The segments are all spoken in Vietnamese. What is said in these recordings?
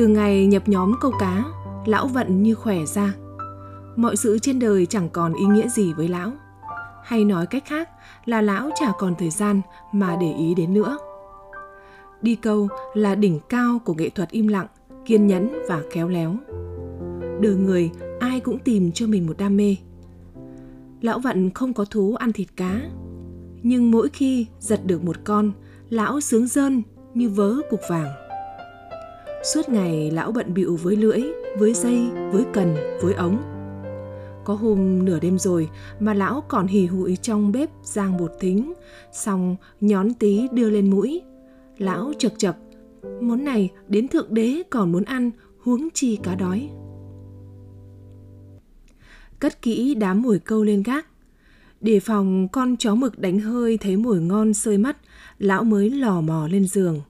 Từ ngày nhập nhóm câu cá, lão vận như khỏe ra. Mọi sự trên đời chẳng còn ý nghĩa gì với lão. Hay nói cách khác là lão chả còn thời gian mà để ý đến nữa. Đi câu là đỉnh cao của nghệ thuật im lặng, kiên nhẫn và khéo léo. Đời người ai cũng tìm cho mình một đam mê. Lão Vận không có thú ăn thịt cá, nhưng mỗi khi giật được một con, lão sướng rơn như vớ cục vàng. Suốt ngày lão bận bịu với lưỡi, với dây, với cần, với ống. Có hôm nửa đêm rồi mà lão còn hì hụi trong bếp rang bột thính, xong nhón tí đưa lên mũi. Lão chật chật, món này đến thượng đế còn muốn ăn, huống chi cá đói. Cất kỹ đám mồi câu lên gác, để phòng con chó mực đánh hơi thấy mồi ngon sơi mắt, lão mới lò mò lên giường.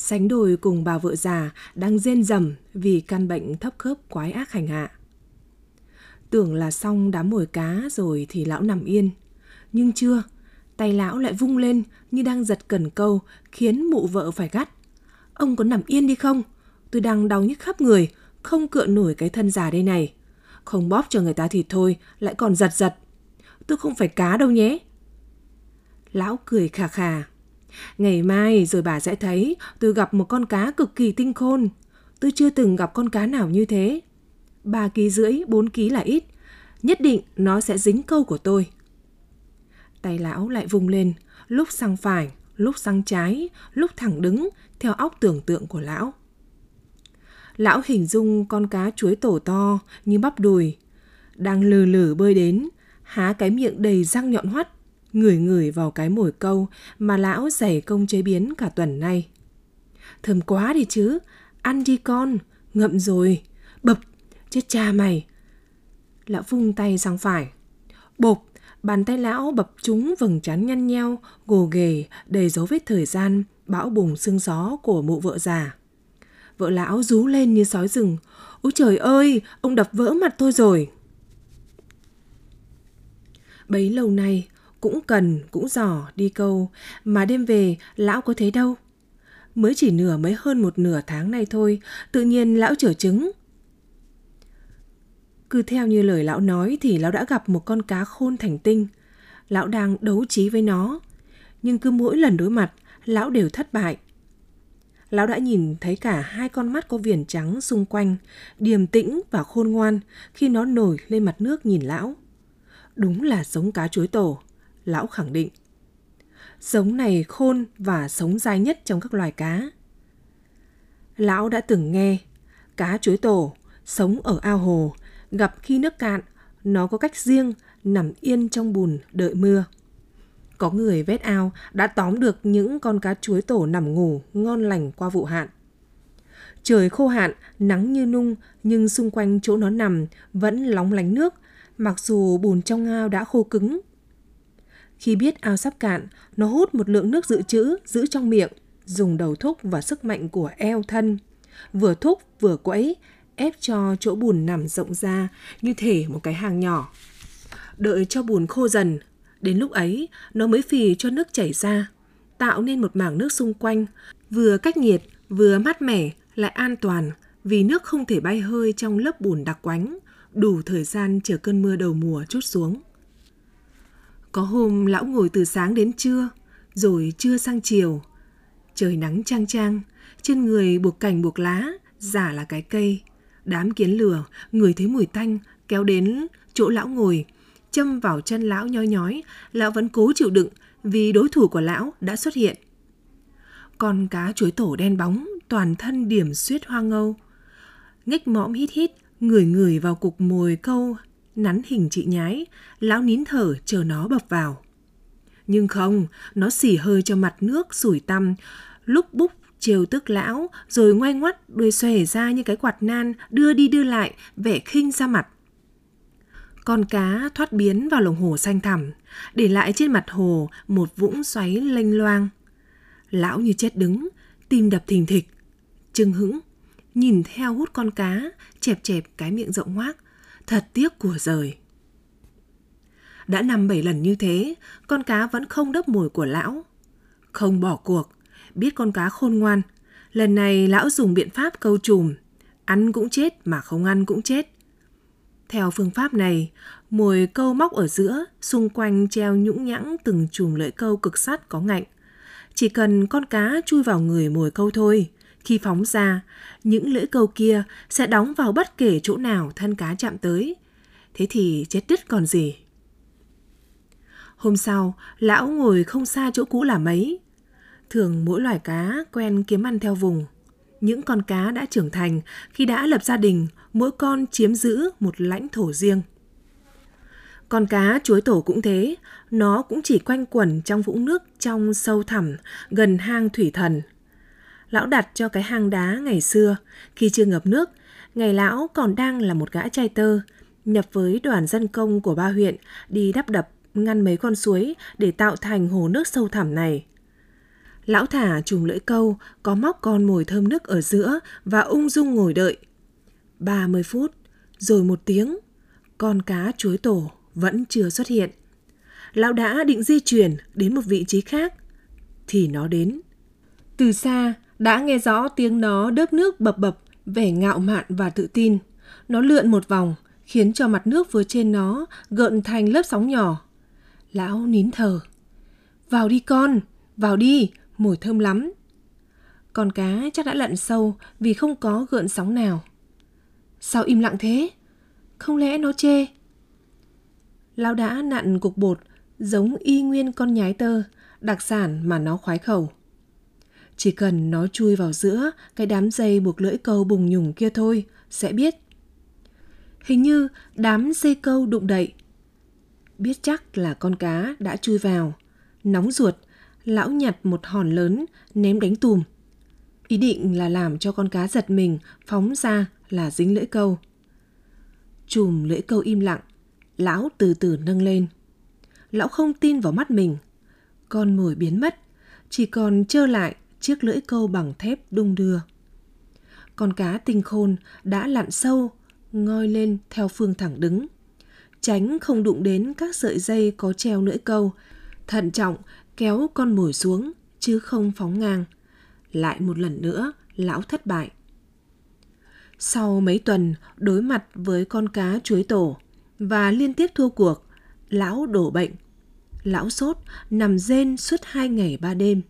Sánh đôi cùng bà vợ già đang rên rầm vì căn bệnh thấp khớp quái ác hành hạ. Tưởng là xong đám mồi cá rồi thì lão nằm yên. Nhưng chưa, tay lão lại vung lên như đang giật cần câu khiến mụ vợ phải gắt. Ông có nằm yên đi không? Tôi đang đau nhức khắp người, không cựa nổi cái thân già đây này. Không bóp cho người ta thì thôi, lại còn giật giật. Tôi không phải cá đâu nhé. Lão cười khà khà. Ngày mai rồi bà sẽ thấy tôi gặp một con cá cực kỳ tinh khôn. Tôi chưa từng gặp con cá nào như thế. 3 ký rưỡi, 4 ký là ít. Nhất định nó sẽ dính câu của tôi. Tay lão lại vùng lên, lúc sang phải, lúc sang trái, lúc thẳng đứng, theo óc tưởng tượng của lão. Lão hình dung con cá chuối tổ to như bắp đùi, đang lừ lử bơi đến, há cái miệng đầy răng nhọn hoắt, ngửi ngửi vào cái mồi câu mà lão dày công chế biến cả tuần nay. Thơm quá đi chứ, ăn đi con, ngậm rồi, bập, chết cha mày. Lão vung tay sang phải. Bộp, bàn tay lão bập trúng vầng trán nhăn nheo, gồ ghề, đầy dấu vết thời gian, bão bùng sương gió của mụ vợ già. Vợ lão rú lên như sói rừng. Ôi trời ơi, ông đập vỡ mặt tôi rồi. Bấy lâu nay, cũng cần, cũng giỏ đi câu, mà đêm về lão có thấy đâu. Mới chỉ nửa mới hơn một nửa tháng nay thôi, tự nhiên lão trở trứng. Cứ theo như lời lão nói thì lão đã gặp một con cá khôn thành tinh. Lão đang đấu trí với nó. Nhưng cứ mỗi lần đối mặt, lão đều thất bại. Lão đã nhìn thấy cả hai con mắt có viền trắng xung quanh, điềm tĩnh và khôn ngoan khi nó nổi lên mặt nước nhìn lão. Đúng là giống cá chuối tổ, lão khẳng định. Giống này khôn và sống dai nhất trong các loài cá. Lão đã từng nghe, cá chuối tổ sống ở ao hồ, gặp khi nước cạn, nó có cách riêng nằm yên trong bùn đợi mưa. Có người vét ao đã tóm được những con cá chuối tổ nằm ngủ ngon lành qua vụ hạn. Trời khô hạn, nắng như nung nhưng xung quanh chỗ nó nằm vẫn lóng lánh nước, mặc dù bùn trong ao đã khô cứng. Khi biết ao sắp cạn, nó hút một lượng nước dự trữ giữ trong miệng, dùng đầu thúc và sức mạnh của eo thân. Vừa thúc vừa quẫy, ép cho chỗ bùn nằm rộng ra như thể một cái hang nhỏ. Đợi cho bùn khô dần, đến lúc ấy nó mới phì cho nước chảy ra, tạo nên một mảng nước xung quanh, vừa cách nhiệt, vừa mát mẻ, lại an toàn vì nước không thể bay hơi trong lớp bùn đặc quánh, đủ thời gian chờ cơn mưa đầu mùa chút xuống. Có hôm lão ngồi từ sáng đến trưa, rồi trưa sang chiều. Trời nắng trang trang, trên người buộc cành buộc lá, giả là cái cây. Đám kiến lửa, người thấy mùi tanh, kéo đến chỗ lão ngồi, châm vào chân lão nhói nhói, lão vẫn cố chịu đựng vì đối thủ của lão đã xuất hiện. Con cá chuối tổ đen bóng, toàn thân điểm suyết hoa ngâu. Ngách mõm hít hít, người người vào cục mồi câu, nắn hình chị nhái, lão nín thở chờ nó bập vào. Nhưng không, nó xỉ hơi cho mặt nước sủi tăm, lúc búc trêu tức lão, rồi ngoay ngoắt đuôi xòe ra như cái quạt nan, đưa đi đưa lại, vẻ khinh ra mặt. Con cá thoát biến vào lồng hồ xanh thẳm, để lại trên mặt hồ một vũng xoáy lênh loang. Lão như chết đứng, tim đập thình thịch, chưng hững, nhìn theo hút con cá, chẹp chẹp cái miệng rộng hoác, thật tiếc của rời. Đã năm bảy lần như thế, con cá vẫn không đớp mồi của lão. Không bỏ cuộc, biết con cá khôn ngoan, Lần này lão dùng biện pháp câu trùm, ăn cũng chết mà không ăn cũng chết. Theo phương pháp này, mồi câu móc ở giữa, xung quanh treo nhũng nhãng từng chùm lưỡi câu cực sắt có ngạnh. Chỉ cần con cá chui vào người mồi câu thôi, khi phóng ra, những lưỡi câu kia sẽ đóng vào bất kể chỗ nào thân cá chạm tới. Thế thì chết đứt còn gì. Hôm sau, lão ngồi không xa chỗ cũ là mấy. Thường mỗi loài cá quen kiếm ăn theo vùng. Những con cá đã trưởng thành khi đã lập gia đình, mỗi con chiếm giữ một lãnh thổ riêng. Con cá chuối tổ cũng thế, nó cũng chỉ quanh quẩn trong vũng nước trong sâu thẳm gần hang thủy thần. Lão đặt cho cái hang đá ngày xưa, khi chưa ngập nước, ngày lão còn đang là một gã trai tơ, nhập với đoàn dân công của ba huyện đi đắp đập ngăn mấy con suối để tạo thành hồ nước sâu thẳm này. Lão thả trùng lưỡi câu, có móc con mồi thơm nước ở giữa và ung dung ngồi đợi. 30 phút, rồi một tiếng, con cá chuối tổ vẫn chưa xuất hiện. Lão đã định di chuyển đến một vị trí khác, thì nó đến. Từ xa, đã nghe rõ tiếng nó đớp nước bập bập, vẻ ngạo mạn và tự tin. Nó lượn một vòng, khiến cho mặt nước phía trên nó gợn thành lớp sóng nhỏ. Lão nín thở. Vào đi con, vào đi, mùi thơm lắm. Con cá chắc đã lặn sâu vì không có gợn sóng nào. Sao im lặng thế? Không lẽ nó chê? Lão đã nặn cục bột giống y nguyên con nhái tơ, đặc sản mà nó khoái khẩu. Chỉ cần nó chui vào giữa cái đám dây buộc lưỡi câu bùng nhùng kia thôi, sẽ biết. Hình như đám dây câu đụng đậy. Biết chắc là con cá đã chui vào. Nóng ruột, lão nhặt một hòn lớn ném đánh tùm. Ý định là làm cho con cá giật mình, phóng ra là dính lưỡi câu. Chùm lưỡi câu im lặng, lão từ từ nâng lên. Lão không tin vào mắt mình. Con mồi biến mất, chỉ còn trơ lại chiếc lưỡi câu bằng thép đung đưa. Con cá tinh khôn đã lặn sâu, ngoi lên theo phương thẳng đứng. Tránh không đụng đến các sợi dây có treo lưỡi câu, thận trọng kéo con mồi xuống chứ không phóng ngang. Lại một lần nữa, lão thất bại. Sau mấy tuần đối mặt với con cá chuối tổ và liên tiếp thua cuộc, lão đổ bệnh. Lão sốt, nằm rên suốt hai ngày ba đêm.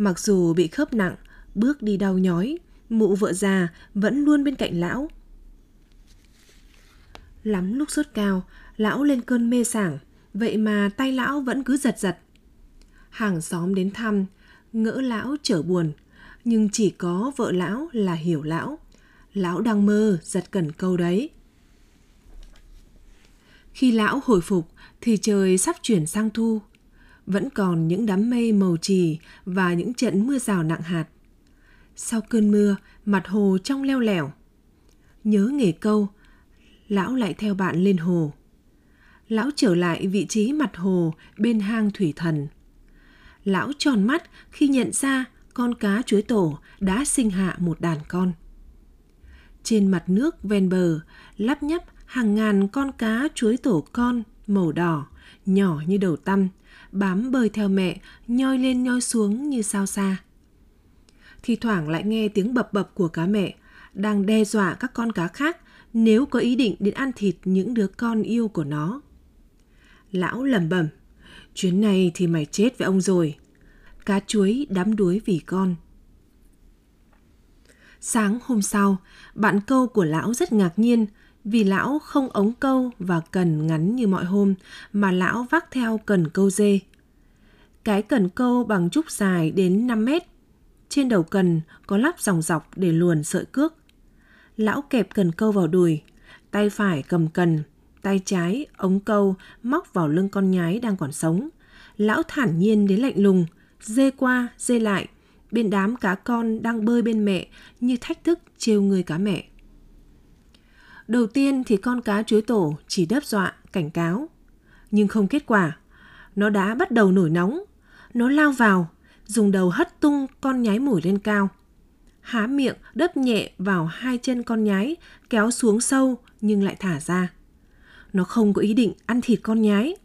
Mặc dù bị khớp nặng, bước đi đau nhói, mụ vợ già vẫn luôn bên cạnh lão. Lắm lúc sốt cao, lão lên cơn mê sảng, vậy mà tay lão vẫn cứ giật giật. Hàng xóm đến thăm, ngỡ lão trở buồn, nhưng chỉ có vợ lão là hiểu lão. Lão đang mơ, giật cần câu đấy. Khi lão hồi phục thì trời sắp chuyển sang thu vẫn còn những đám mây màu trì và những trận mưa rào nặng hạt. Sau cơn mưa, mặt hồ trong leo lẻo. Nhớ nghề câu, lão lại theo bạn lên hồ. Lão trở lại vị trí mặt hồ bên hang thủy thần. Lão tròn mắt khi nhận ra con cá chuối tổ đã sinh hạ một đàn con. Trên mặt nước ven bờ, lắp nhắp hàng ngàn con cá chuối tổ con màu đỏ, nhỏ như đầu tăm, bám bơi theo mẹ, nhoi lên nhoi xuống như sao xa. Thì thoảng lại nghe tiếng bập bập của cá mẹ, đang đe dọa các con cá khác nếu có ý định đến ăn thịt những đứa con yêu của nó. Lão lẩm bẩm, chuyến này thì mày chết với ông rồi. Cá chuối đắm đuối vì con. Sáng hôm sau, bạn câu của lão rất ngạc nhiên vì lão không ống câu và cần ngắn như mọi hôm, mà lão vác theo cần câu dê. Cái cần câu bằng trúc dài đến 5 mét. Trên đầu cần có lắp dòng dọc để luồn sợi cước. Lão kẹp cần câu vào đùi, tay phải cầm cần, tay trái ống câu móc vào lưng con nhái đang còn sống. Lão thản nhiên đến lạnh lùng, dê qua, dê lại, bên đám cá con đang bơi bên mẹ như thách thức trêu người cá mẹ. Đầu tiên thì con cá chuối tổ chỉ đớp dọa, cảnh cáo. Nhưng không kết quả. Nó đã bắt đầu nổi nóng. Nó lao vào, dùng đầu hất tung con nhái mủi lên cao. Há miệng đớp nhẹ vào hai chân con nhái, kéo xuống sâu nhưng lại thả ra. Nó không có ý định ăn thịt con nhái.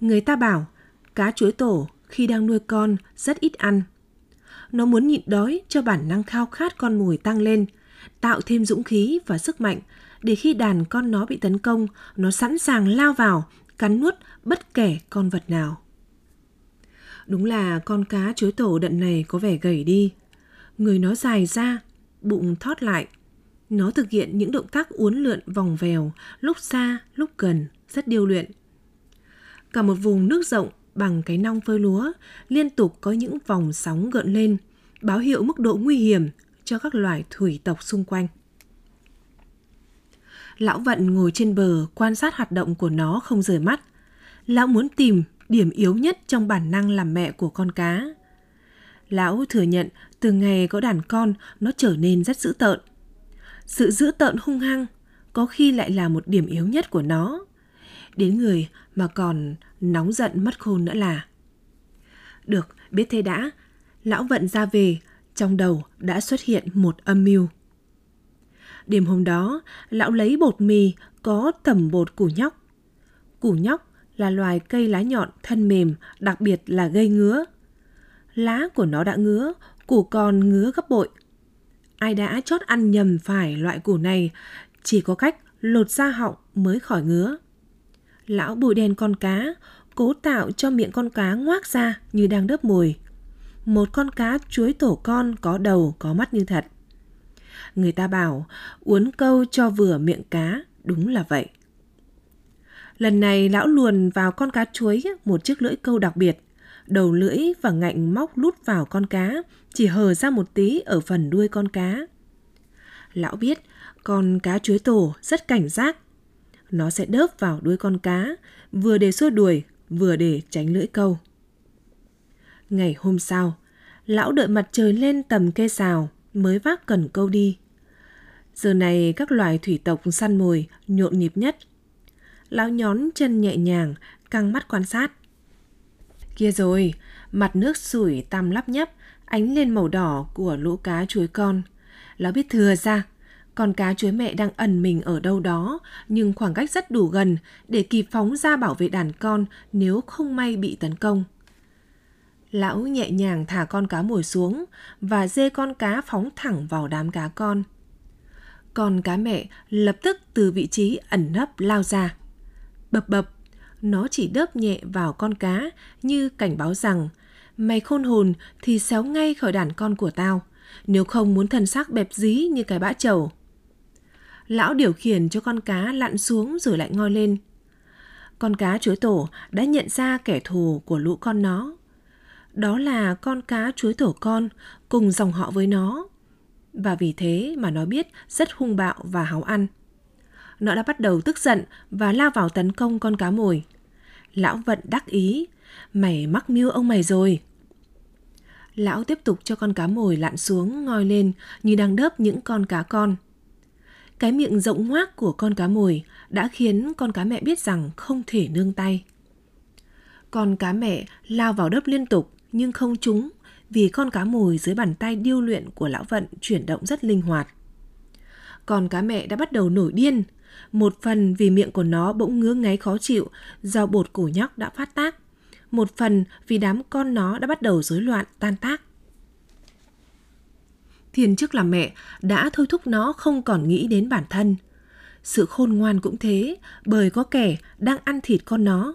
Người ta bảo cá chuối tổ khi đang nuôi con rất ít ăn. Nó muốn nhịn đói cho bản năng khao khát con mồi tăng lên, tạo thêm dũng khí và sức mạnh để khi đàn con nó bị tấn công, nó sẵn sàng lao vào, cắn nuốt bất kể con vật nào. Đúng là con cá chuối tổ đận này có vẻ gầy đi. Người nó dài ra, bụng thót lại. Nó thực hiện những động tác uốn lượn vòng vèo, lúc xa, lúc gần, rất điêu luyện. Cả một vùng nước rộng bằng cái nong phơi lúa liên tục có những vòng sóng gợn lên, báo hiệu mức độ nguy hiểm cho các loài thủy tộc xung quanh. Lão Vận ngồi trên bờ quan sát hoạt động của nó không rời mắt. Lão muốn tìm điểm yếu nhất trong bản năng làm mẹ của con cá. Lão thừa nhận từ ngày có đàn con nó trở nên rất dữ tợn. Sự dữ tợn hung hăng có khi lại là một điểm yếu nhất của nó. Đến người mà còn nóng giận mất khôn nữa là. Được, biết thế đã. Lão vận ra về, trong đầu đã xuất hiện một âm mưu. Đêm hôm đó, lão lấy bột mì có tẩm bột củ nhóc. Củ nhóc là loài cây lá nhọn thân mềm, đặc biệt là gây ngứa. Lá của nó đã ngứa, củ còn ngứa gấp bội. Ai đã chót ăn nhầm phải loại củ này, chỉ có cách lột ra họng mới khỏi ngứa. Lão bùi đen con cá, cố tạo cho miệng con cá ngoác ra như đang đớp mồi. Một con cá chuối tổ con có đầu có mắt như thật. Người ta bảo uốn câu cho vừa miệng cá, đúng là vậy. Lần này lão luồn vào con cá chuối một chiếc lưỡi câu đặc biệt. Đầu lưỡi và ngạnh móc lút vào con cá, chỉ hờ ra một tí ở phần đuôi con cá. Lão biết con cá chuối tổ rất cảnh giác. Nó sẽ đớp vào đuôi con cá, vừa để xua đuổi, vừa để tránh lưỡi câu. Ngày hôm sau, lão đợi mặt trời lên tầm cây xào mới vác cần câu đi. Giờ này các loài thủy tộc săn mồi nhộn nhịp nhất. Lão nhón chân nhẹ nhàng, căng mắt quan sát. Kia rồi, mặt nước sủi tăm lắp nhấp, ánh lên màu đỏ của lũ cá chuối con. Lão biết thừa ra, con cá chuối mẹ đang ẩn mình ở đâu đó, nhưng khoảng cách rất đủ gần để kịp phóng ra bảo vệ đàn con nếu không may bị tấn công. Lão nhẹ nhàng thả con cá mồi xuống và dê con cá phóng thẳng vào đám cá con. Con cá mẹ lập tức từ vị trí ẩn nấp lao ra. Bập bập, nó chỉ đớp nhẹ vào con cá như cảnh báo rằng mày khôn hồn thì xéo ngay khỏi đàn con của tao, nếu không muốn thân xác bẹp dí như cái bã trầu. Lão điều khiển cho con cá lặn xuống rồi lại ngoi lên. Con cá chuối tổ đã nhận ra kẻ thù của lũ con nó. Đó là con cá chuối tổ con cùng dòng họ với nó. Và vì thế mà nó biết rất hung bạo và háo ăn. Nó đã bắt đầu tức giận và lao vào tấn công con cá mồi. Lão vận đắc ý, mày mắc mưu ông mày rồi. Lão tiếp tục cho con cá mồi lặn xuống ngoi lên như đang đớp những con cá con. Cái miệng rộng ngoác của con cá mồi đã khiến con cá mẹ biết rằng không thể nương tay. Con cá mẹ lao vào đớp liên tục nhưng không trúng vì con cá mồi dưới bàn tay điêu luyện của lão vận chuyển động rất linh hoạt. Con cá mẹ đã bắt đầu nổi điên, một phần vì miệng của nó bỗng ngứa ngáy khó chịu do bột củ nhóc đã phát tác, một phần vì đám con nó đã bắt đầu rối loạn tan tác. Thiên chức làm mẹ đã thôi thúc nó không còn nghĩ đến bản thân. Sự khôn ngoan cũng thế, bởi có kẻ đang ăn thịt con nó.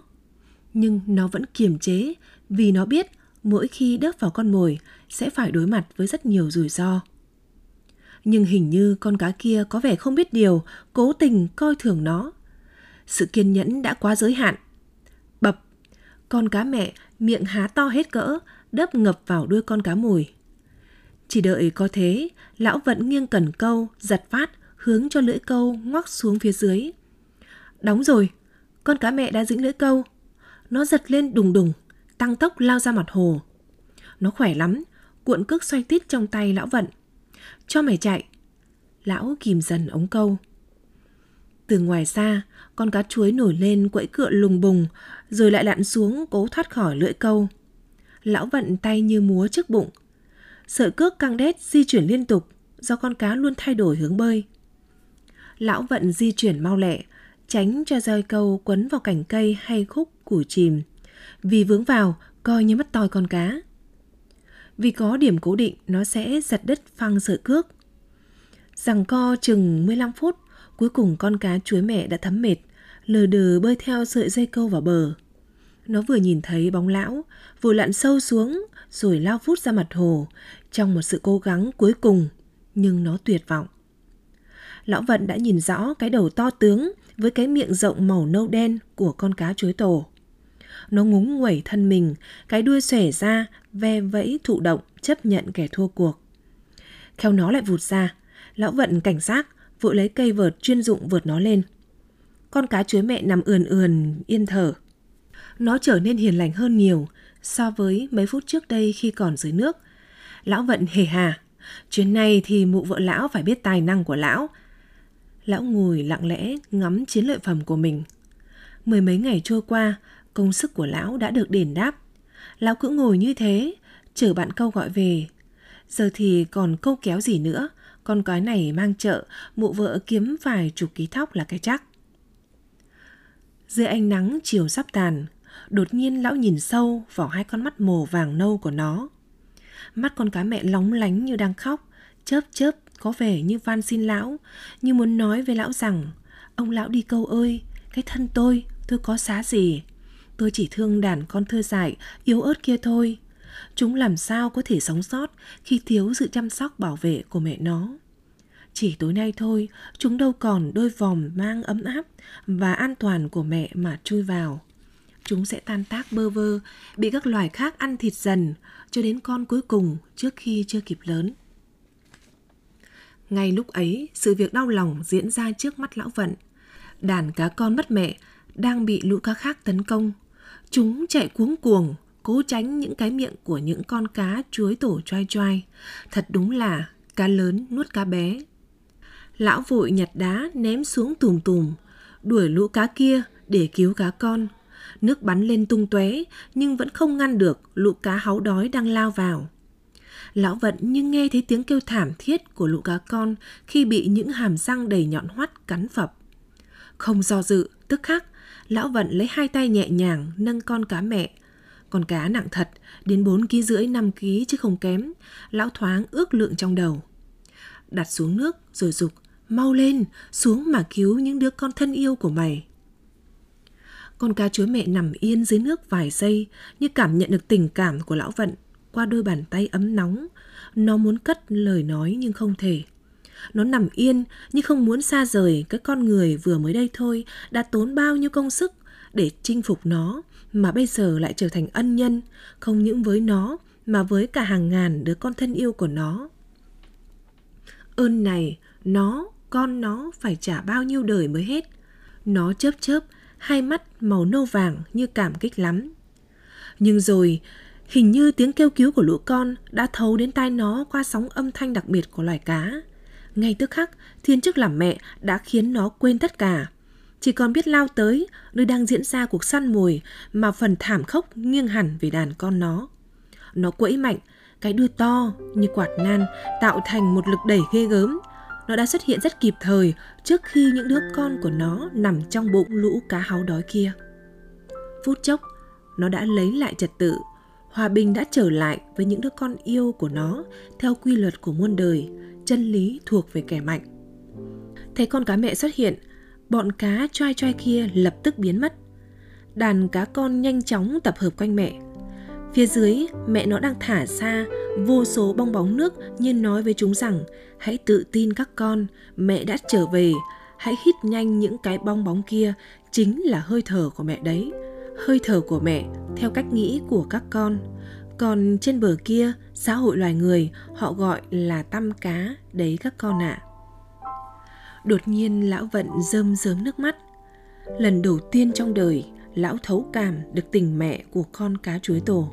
Nhưng nó vẫn kiềm chế vì nó biết mỗi khi đớp vào con mồi sẽ phải đối mặt với rất nhiều rủi ro. Nhưng hình như con cá kia có vẻ không biết điều, cố tình coi thường nó. Sự kiên nhẫn đã quá giới hạn. Bập, con cá mẹ miệng há to hết cỡ, đớp ngập vào đuôi con cá mồi. Chỉ đợi có thế, lão vẫn nghiêng cần câu, giật phát, hướng cho lưỡi câu ngoắc xuống phía dưới. Đóng rồi, con cá mẹ đã dính lưỡi câu. Nó giật lên đùng đùng, tăng tốc lao ra mặt hồ. Nó khỏe lắm, cuộn cước xoay tít trong tay lão vận. Cho mày chạy. Lão kìm dần ống câu. Từ ngoài xa, con cá chuối nổi lên quẫy cựa lùng bùng, rồi lại lặn xuống cố thoát khỏi lưỡi câu. Lão vận tay như múa trước bụng. Sợi cước căng đét di chuyển liên tục do con cá luôn thay đổi hướng bơi. Lão vận di chuyển mau lẹ, tránh cho rơi câu quấn vào cành cây hay khúc củ chìm. Vì vướng vào, coi như mất toi con cá. Vì có điểm cố định, nó sẽ giật đất phăng sợi cước. Rằng co chừng 15 phút, cuối cùng con cá chuối mẹ đã thấm mệt, lờ đờ bơi theo sợi dây câu vào bờ. Nó vừa nhìn thấy bóng lão, vừa lặn sâu xuống, rồi lao vút ra mặt hồ, trong một sự cố gắng cuối cùng, nhưng nó tuyệt vọng. Lão Vận đã nhìn rõ cái đầu to tướng với cái miệng rộng màu nâu đen của con cá chuối tổ. Nó ngúng nguẩy thân mình, cái đuôi xòe ra, ve vẫy thụ động, chấp nhận kẻ thua cuộc. Kheo nó lại vụt ra, lão Vận cảnh giác, vội lấy cây vợt chuyên dụng vượt nó lên. Con cá chuối mẹ nằm ườn ườn, yên thở. Nó trở nên hiền lành hơn nhiều so với mấy phút trước đây khi còn dưới nước. Lão Vận hề hà. Chuyến này thì mụ vợ lão phải biết tài năng của lão. Lão ngồi lặng lẽ ngắm chiến lợi phẩm của mình. Mười mấy ngày trôi qua, công sức của lão đã được đền đáp. Lão cứ ngồi như thế, chờ bạn câu gọi về. Giờ thì còn câu kéo gì nữa, con cái này mang chợ, mụ vợ kiếm vài chục ký thóc là cái chắc. Dưới ánh nắng chiều sắp tàn, đột nhiên lão nhìn sâu vào hai con mắt màu vàng nâu của nó. Mắt con cá mẹ lóng lánh như đang khóc, chớp chớp có vẻ như van xin lão, như muốn nói với lão rằng, ông lão đi câu ơi, cái thân tôi, tôi có xá gì. Tôi chỉ thương đàn con thơ dại, yếu ớt kia thôi. Chúng làm sao có thể sống sót khi thiếu sự chăm sóc bảo vệ của mẹ nó. Chỉ tối nay thôi, chúng đâu còn đôi vòm mang ấm áp và an toàn của mẹ mà chui vào. Chúng sẽ tan tác bơ vơ, bị các loài khác ăn thịt dần, cho đến con cuối cùng trước khi chưa kịp lớn. Ngay lúc ấy, sự việc đau lòng diễn ra trước mắt lão vận. Đàn cá con mất mẹ đang bị lũ cá khác tấn công. Chúng chạy cuống cuồng, cố tránh những cái miệng của những con cá chuối tổ choai choai. Thật đúng là cá lớn nuốt cá bé. Lão vội nhặt đá ném xuống tùm tùm, đuổi lũ cá kia để cứu cá con. Nước bắn lên tung tóe nhưng vẫn không ngăn được lũ cá háu đói đang lao vào. Lão vận nhưng nghe thấy tiếng kêu thảm thiết của lũ cá con khi bị những hàm răng đầy nhọn hoắt cắn phập. Không do dự, tức khắc, lão vận lấy hai tay nhẹ nhàng nâng con cá mẹ. Con cá nặng thật, đến 4 kg rưỡi 5 kg chứ không kém. Lão thoáng ước lượng trong đầu. Đặt xuống nước rồi dục mau lên, xuống mà cứu những đứa con thân yêu của mày. Con cá chuối mẹ nằm yên dưới nước vài giây như cảm nhận được tình cảm của lão vận qua đôi bàn tay ấm nóng. Nó muốn cất lời nói nhưng không thể. Nó nằm yên nhưng không muốn xa rời cái con người vừa mới đây thôi đã tốn bao nhiêu công sức để chinh phục nó mà bây giờ lại trở thành ân nhân không những với nó mà với cả hàng ngàn đứa con thân yêu của nó. Ơn này, nó, con nó phải trả bao nhiêu đời mới hết. Nó chớp chớp, hai mắt màu nâu vàng như cảm kích lắm. Nhưng rồi, hình như tiếng kêu cứu của lũ con đã thấu đến tai nó qua sóng âm thanh đặc biệt của loài cá. Ngay tức khắc, thiên chức làm mẹ đã khiến nó quên tất cả. Chỉ còn biết lao tới nơi đang diễn ra cuộc săn mồi mà phần thảm khốc nghiêng hẳn về đàn con nó. Nó quẫy mạnh, cái đuôi to như quạt nan tạo thành một lực đẩy ghê gớm. Nó đã xuất hiện rất kịp thời trước khi những đứa con của nó nằm trong bụng lũ cá háo đói kia. Phút chốc, nó đã lấy lại trật tự. Hòa bình đã trở lại với những đứa con yêu của nó theo quy luật của muôn đời, chân lý thuộc về kẻ mạnh. Thấy con cá mẹ xuất hiện, bọn cá choai choai kia lập tức biến mất. Đàn cá con nhanh chóng tập hợp quanh mẹ. Phía dưới, mẹ nó đang thả xa vô số bong bóng nước như nói với chúng rằng hãy tự tin các con, mẹ đã trở về, hãy hít nhanh những cái bong bóng kia, chính là hơi thở của mẹ đấy. Hơi thở của mẹ theo cách nghĩ của các con. Còn trên bờ kia, xã hội loài người họ gọi là tăm cá, đấy các con ạ. À. Đột nhiên lão vận rơm rớm nước mắt. Lần đầu tiên trong đời, lão thấu cảm được tình mẹ của con cá chuối tổ.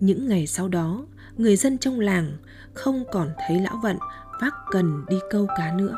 Những ngày sau đó, người dân trong làng không còn thấy lão vận vác cần đi câu cá nữa.